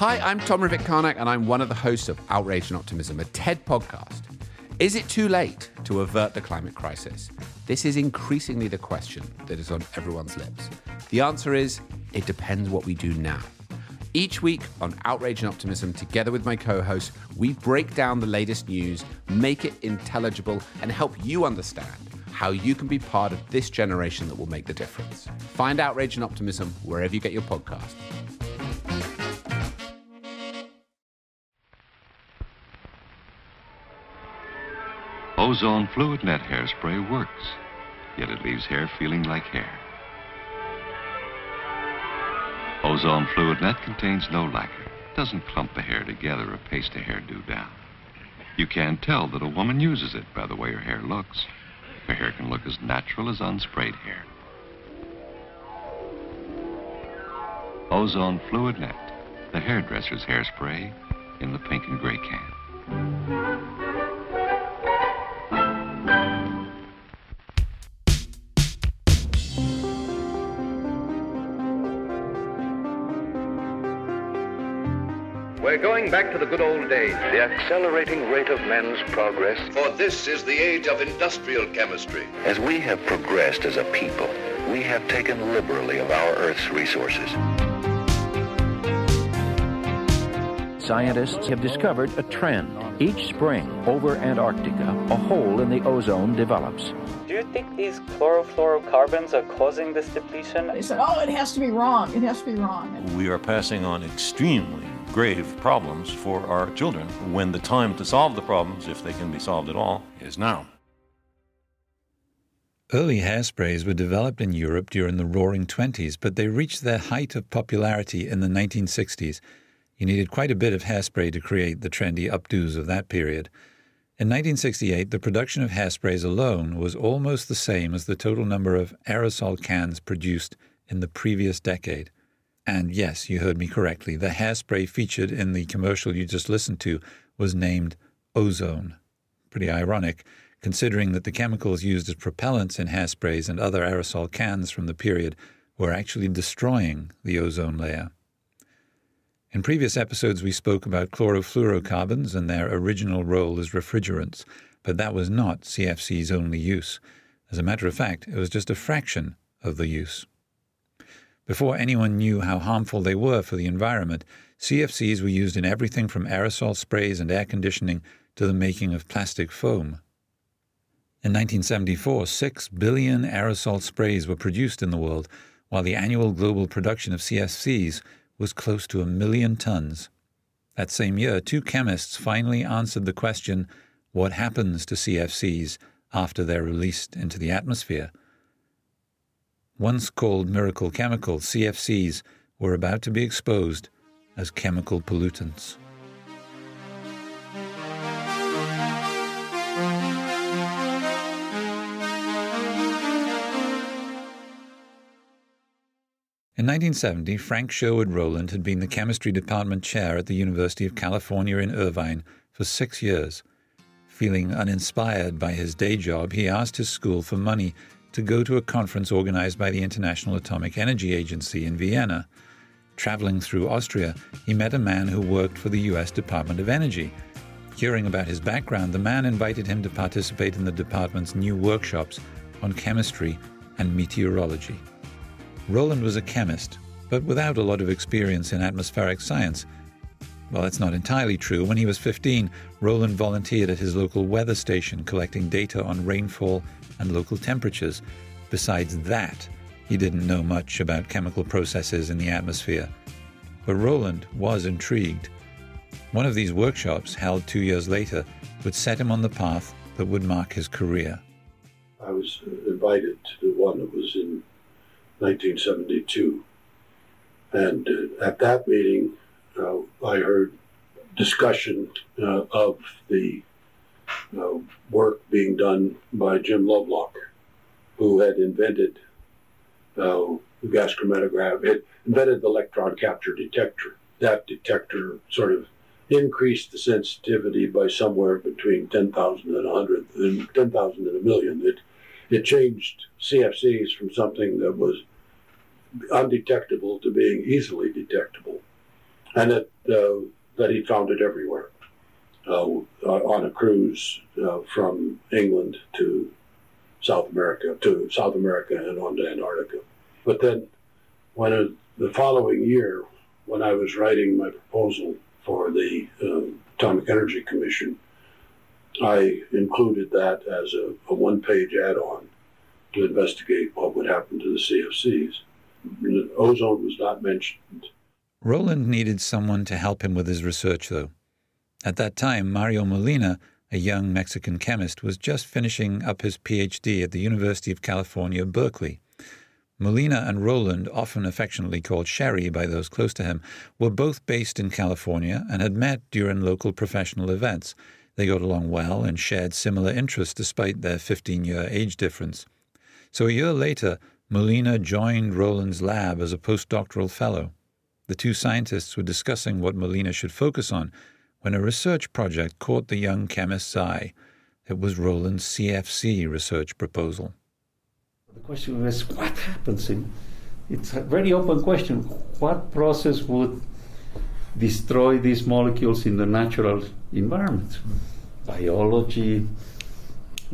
Hi, I'm Tom Rivett-Carnac, and I'm one of the hosts of Outrage and Optimism, a TED podcast. Is it too late to avert the climate crisis? This is increasingly the question that is on everyone's lips. The answer is it depends what we do now. Each week on Outrage and Optimism, together with my co host, we break down the latest news, make it intelligible, and help you understand how you can be part of this generation that will make the difference. Find Outrage and Optimism wherever you get your podcast. Ozone Fluid Net hairspray works, yet it leaves hair feeling like hair. Ozone Fluid Net contains no lacquer, doesn't clump the hair together or paste the hairdo down. You can tell that a woman uses it by the way her hair looks. Her hair can look as natural as unsprayed hair. Ozone Fluid Net, the hairdresser's hairspray in the pink and gray can. Going back to the good old days. The accelerating rate of men's progress. For this is the age of industrial chemistry. As we have progressed as a people, we have taken liberally of our Earth's resources. Scientists have discovered a trend. Each spring, over Antarctica, a hole in the ozone develops. Do you think these chlorofluorocarbons are causing this depletion? They said, oh, it has to be wrong. It has to be wrong. We are passing on extremely grave problems for our children when the time to solve the problems, if they can be solved at all, is now. Early hairsprays were developed in Europe during the Roaring Twenties, but they reached their height of popularity in the 1960s. You needed quite a bit of hairspray to create the trendy updos of that period. In 1968, the production of hairsprays alone was almost the same as the total number of aerosol cans produced in the previous decade. And yes, you heard me correctly. The hairspray featured in the commercial you just listened to was named ozone. Pretty ironic, considering that the chemicals used as propellants in hairsprays and other aerosol cans from the period were actually destroying the ozone layer. In previous episodes, we spoke about chlorofluorocarbons and their original role as refrigerants, but that was not CFC's only use. As a matter of fact, it was just a fraction of the use. Before anyone knew how harmful they were for the environment, CFCs were used in everything from aerosol sprays and air conditioning to the making of plastic foam. In 1974, 6 billion aerosol sprays were produced in the world, while the annual global production of CFCs was close to a million tons. That same year, two chemists finally answered the question what happens to CFCs after they're released into the atmosphere? Once called miracle chemicals, CFCs, were about to be exposed as chemical pollutants. In 1970, Frank Sherwood Rowland had been the chemistry department chair at the University of California in Irvine for six years. Feeling uninspired by his day job, he asked his school for money to go to a conference organized by the International Atomic Energy Agency in Vienna. Traveling through Austria, he met a man who worked for the U.S. Department of Energy. Hearing about his background, the man invited him to participate in the department's new workshops on chemistry and meteorology. Rowland was a chemist, but without a lot of experience in atmospheric science. Well, that's not entirely true. When he was 15, Rowland volunteered at his local weather station collecting data on rainfall and local temperatures. Besides that, he didn't know much about chemical processes in the atmosphere. But Rowland was intrigued. One of these workshops, held two years later, would set him on the path that would mark his career. I was invited to the one that was in 1972. And uh, at that meeting, uh, I heard discussion uh, of the uh, work being done by Jim Lovelock, who had invented uh, the gas chromatograph. It invented the electron capture detector. That detector sort of increased the sensitivity by somewhere between 10,000 and 100, and 10,000 and a million. It, it changed CFCs from something that was undetectable to being easily detectable. And at uh, that he found it everywhere uh, on a cruise uh, from England to South America, to South America and on to Antarctica. But then, when the following year, when I was writing my proposal for the um, Atomic Energy Commission, I included that as a, a one page add on to investigate what would happen to the CFCs. Ozone was not mentioned. Rowland needed someone to help him with his research, though. At that time, Mario Molina, a young Mexican chemist, was just finishing up his PhD at the University of California, Berkeley. Molina and Rowland, often affectionately called Sherry by those close to him, were both based in California and had met during local professional events. They got along well and shared similar interests despite their 15 year age difference. So a year later, Molina joined Rowland's lab as a postdoctoral fellow. The two scientists were discussing what Molina should focus on when a research project caught the young chemist's eye. It was Rowland's CFC research proposal. The question is what happens in it's a very open question. What process would destroy these molecules in the natural environment? Biology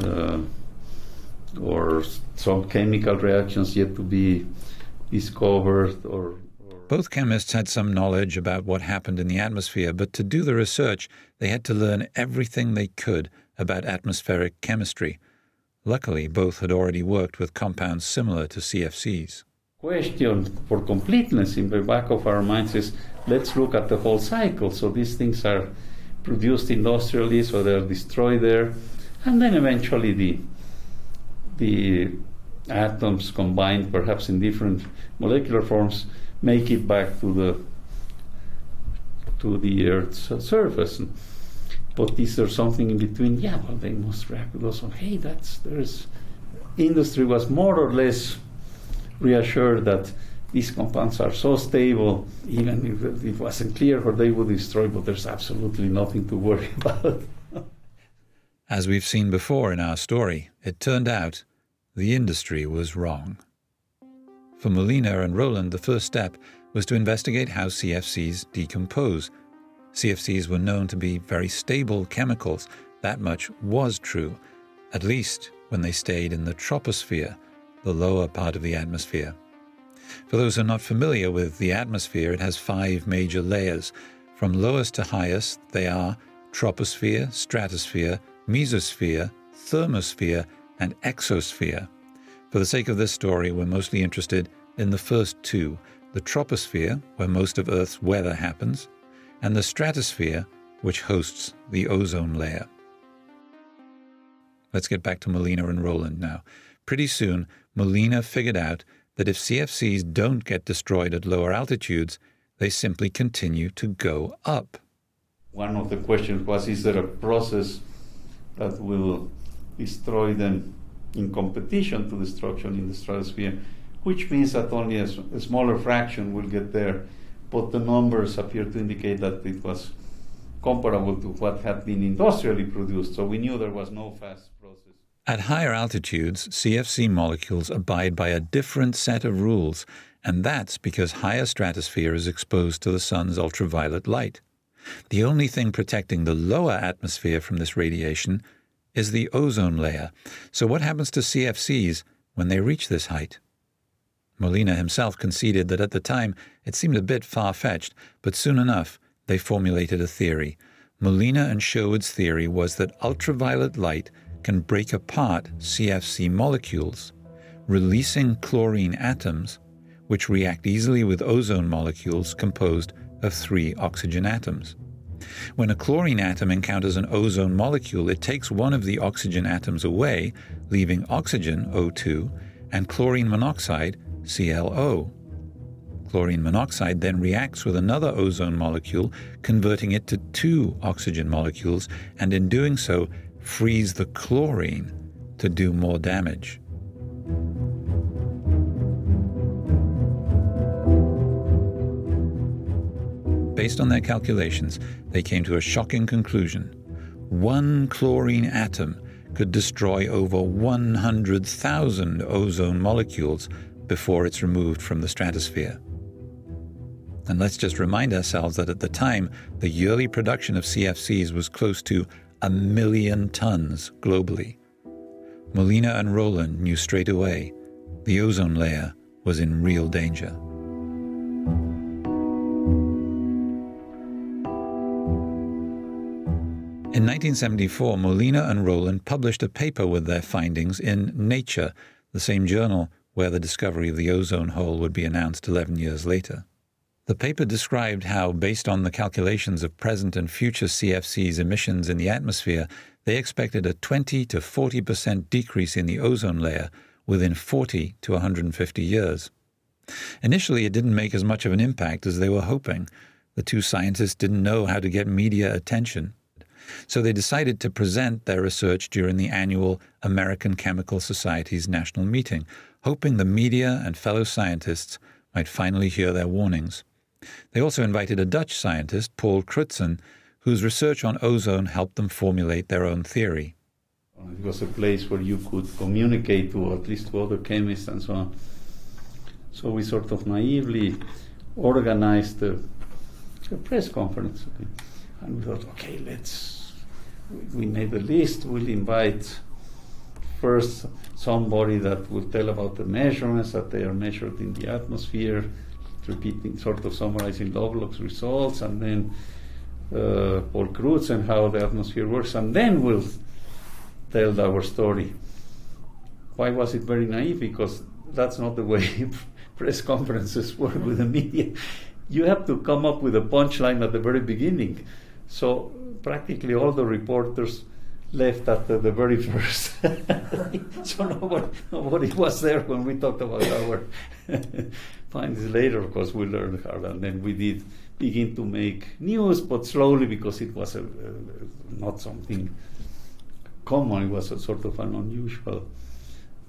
uh, or some chemical reactions yet to be discovered or both chemists had some knowledge about what happened in the atmosphere, but to do the research, they had to learn everything they could about atmospheric chemistry. Luckily, both had already worked with compounds similar to CFCs. Question for completeness in the back of our minds is let's look at the whole cycle. So these things are produced industrially, so they're destroyed there, and then eventually the the atoms combined, perhaps in different molecular forms, make it back to the to the Earth's surface. But is there something in between? Yeah, well, they must react with us. Hey, that's there's industry was more or less reassured that these compounds are so stable, even if it wasn't clear what they would destroy, but there's absolutely nothing to worry about. As we've seen before in our story, it turned out the industry was wrong. For Molina and Rowland, the first step was to investigate how CFCs decompose. CFCs were known to be very stable chemicals. That much was true, at least when they stayed in the troposphere, the lower part of the atmosphere. For those who are not familiar with the atmosphere, it has five major layers. From lowest to highest, they are troposphere, stratosphere, mesosphere, thermosphere, and exosphere. For the sake of this story, we're mostly interested in the first two the troposphere, where most of Earth's weather happens, and the stratosphere, which hosts the ozone layer. Let's get back to Molina and Rowland now. Pretty soon, Molina figured out that if CFCs don't get destroyed at lower altitudes, they simply continue to go up. One of the questions was is there a process that will destroy them in competition to destruction in the stratosphere, which means that only a, a, smaller fraction will get there. But the numbers appear to indicate that it was comparable to what had been industrially produced, so we knew there was no fast process. At higher altitudes, CFC molecules abide by a different set of rules, and that's because higher stratosphere is exposed to the sun's ultraviolet light. The only thing protecting the lower atmosphere from this radiation is the ozone layer. So, what happens to CFCs when they reach this height? Molina himself conceded that at the time it seemed a bit far fetched, but soon enough they formulated a theory. Molina and Sherwood's theory was that ultraviolet light can break apart CFC molecules, releasing chlorine atoms, which react easily with ozone molecules composed of three oxygen atoms. When a chlorine atom encounters an ozone molecule, it takes one of the oxygen atoms away, leaving oxygen, O2, and chlorine monoxide, ClO. Chlorine monoxide then reacts with another ozone molecule, converting it to two oxygen molecules, and in doing so, frees the chlorine to do more damage. Based on their calculations, they came to a shocking conclusion. One chlorine atom could destroy over 100,000 ozone molecules before it's removed from the stratosphere. And let's just remind ourselves that at the time, the yearly production of CFCs was close to a million tons globally. Molina and Rowland knew straight away the ozone layer was in real danger. In 1974, Molina and Rowland published a paper with their findings in Nature, the same journal where the discovery of the ozone hole would be announced 11 years later. The paper described how, based on the calculations of present and future CFC's emissions in the atmosphere, they expected a 20 to 40 percent decrease in the ozone layer within 40 to 150 years. Initially, it didn't make as much of an impact as they were hoping. The two scientists didn't know how to get media attention. So they decided to present their research during the annual American Chemical Society's national meeting, hoping the media and fellow scientists might finally hear their warnings. They also invited a Dutch scientist, Paul Crutzen, whose research on ozone helped them formulate their own theory. It was a place where you could communicate to at least to other chemists and so on. So we sort of naively organized a, a press conference. Okay? And we thought, okay, let's we made a list. We'll invite first somebody that will tell about the measurements that they are measured in the atmosphere, repeating, sort of summarizing Lovelock's results, and then uh, Paul Crutzen and how the atmosphere works, and then we'll tell our story. Why was it very naive? Because that's not the way press conferences work with the media. You have to come up with a punchline at the very beginning. So practically all the reporters left at the, the very first. so nobody, nobody was there when we talked about our findings. Later, of course, we learned hard, and then we did begin to make news, but slowly because it was a, not something common. It was a sort of an unusual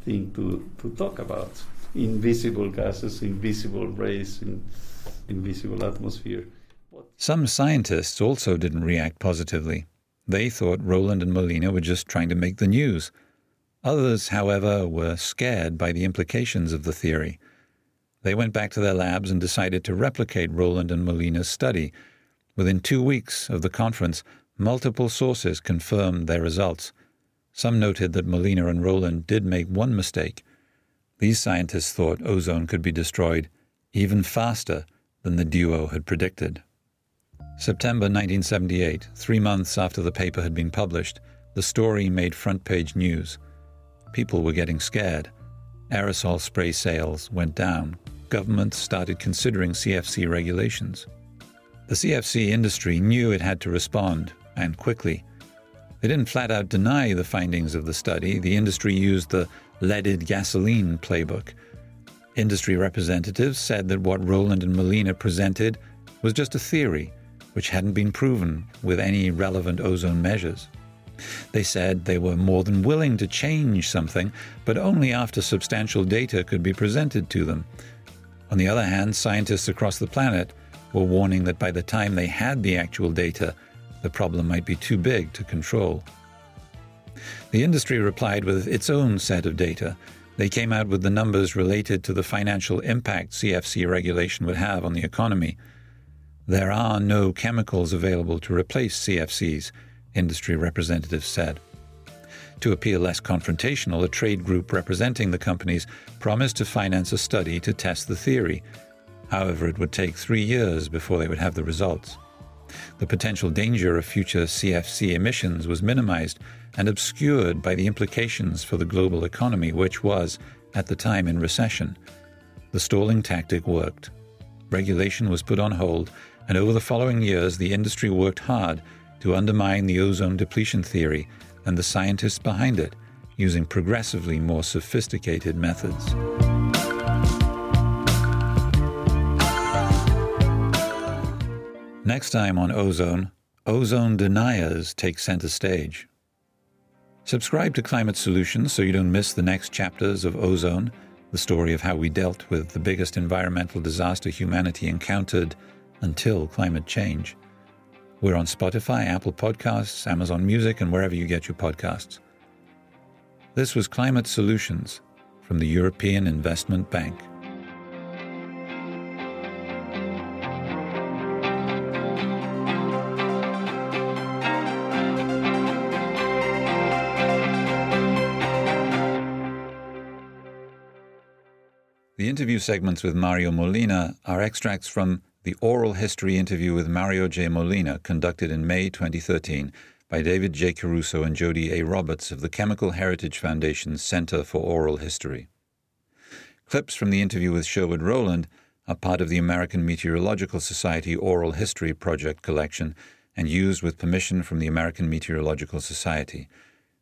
thing to, to talk about. Invisible gases, invisible rays, in, invisible atmosphere. Some scientists also didn't react positively. They thought Rowland and Molina were just trying to make the news. Others, however, were scared by the implications of the theory. They went back to their labs and decided to replicate Rowland and Molina's study. Within two weeks of the conference, multiple sources confirmed their results. Some noted that Molina and Rowland did make one mistake. These scientists thought ozone could be destroyed even faster than the duo had predicted. September 1978, three months after the paper had been published, the story made front page news. People were getting scared. Aerosol spray sales went down. Governments started considering CFC regulations. The CFC industry knew it had to respond, and quickly. They didn't flat out deny the findings of the study. The industry used the leaded gasoline playbook. Industry representatives said that what Rowland and Molina presented was just a theory which hadn't been proven with any relevant ozone measures. They said they were more than willing to change something, but only after substantial data could be presented to them. On the other hand, scientists across the planet were warning that by the time they had the actual data, the problem might be too big to control. The industry replied with its own set of data. They came out with the numbers related to the financial impact CFC regulation would have on the economy. There are no chemicals available to replace CFCs, industry representatives said. To appear less confrontational, a trade group representing the companies promised to finance a study to test the theory. However, it would take three years before they would have the results. The potential danger of future CFC emissions was minimized and obscured by the implications for the global economy, which was, at the time, in recession. The stalling tactic worked. Regulation was put on hold and over the following years, the industry worked hard to undermine the ozone depletion theory and the scientists behind it using progressively more sophisticated methods. Next time on Ozone, ozone deniers take center stage. Subscribe to Climate Solutions so you don't miss the next chapters of Ozone, the story of how we dealt with the biggest environmental disaster humanity encountered until climate change. We're on Spotify, Apple Podcasts, Amazon Music, and wherever you get your podcasts. This was Climate Solutions from the European Investment Bank. The interview segments with Mario Molina are extracts from the oral history interview with Mario J. Molina conducted in May 2013 by David J. Caruso and Jody A. Roberts of the Chemical Heritage Foundation's Center for Oral History. Clips from the interview with Sherwood Rowland are part of the American Meteorological Society Oral History Project collection and used with permission from the American Meteorological Society.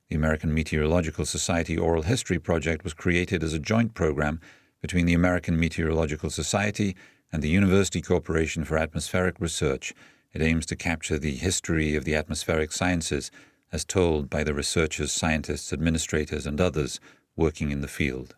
The American Meteorological Society Oral History Project was created as a joint program between the American Meteorological Society and the University Corporation for Atmospheric Research. It aims to capture the history of the atmospheric sciences as told by the researchers, scientists, administrators, and others working in the field.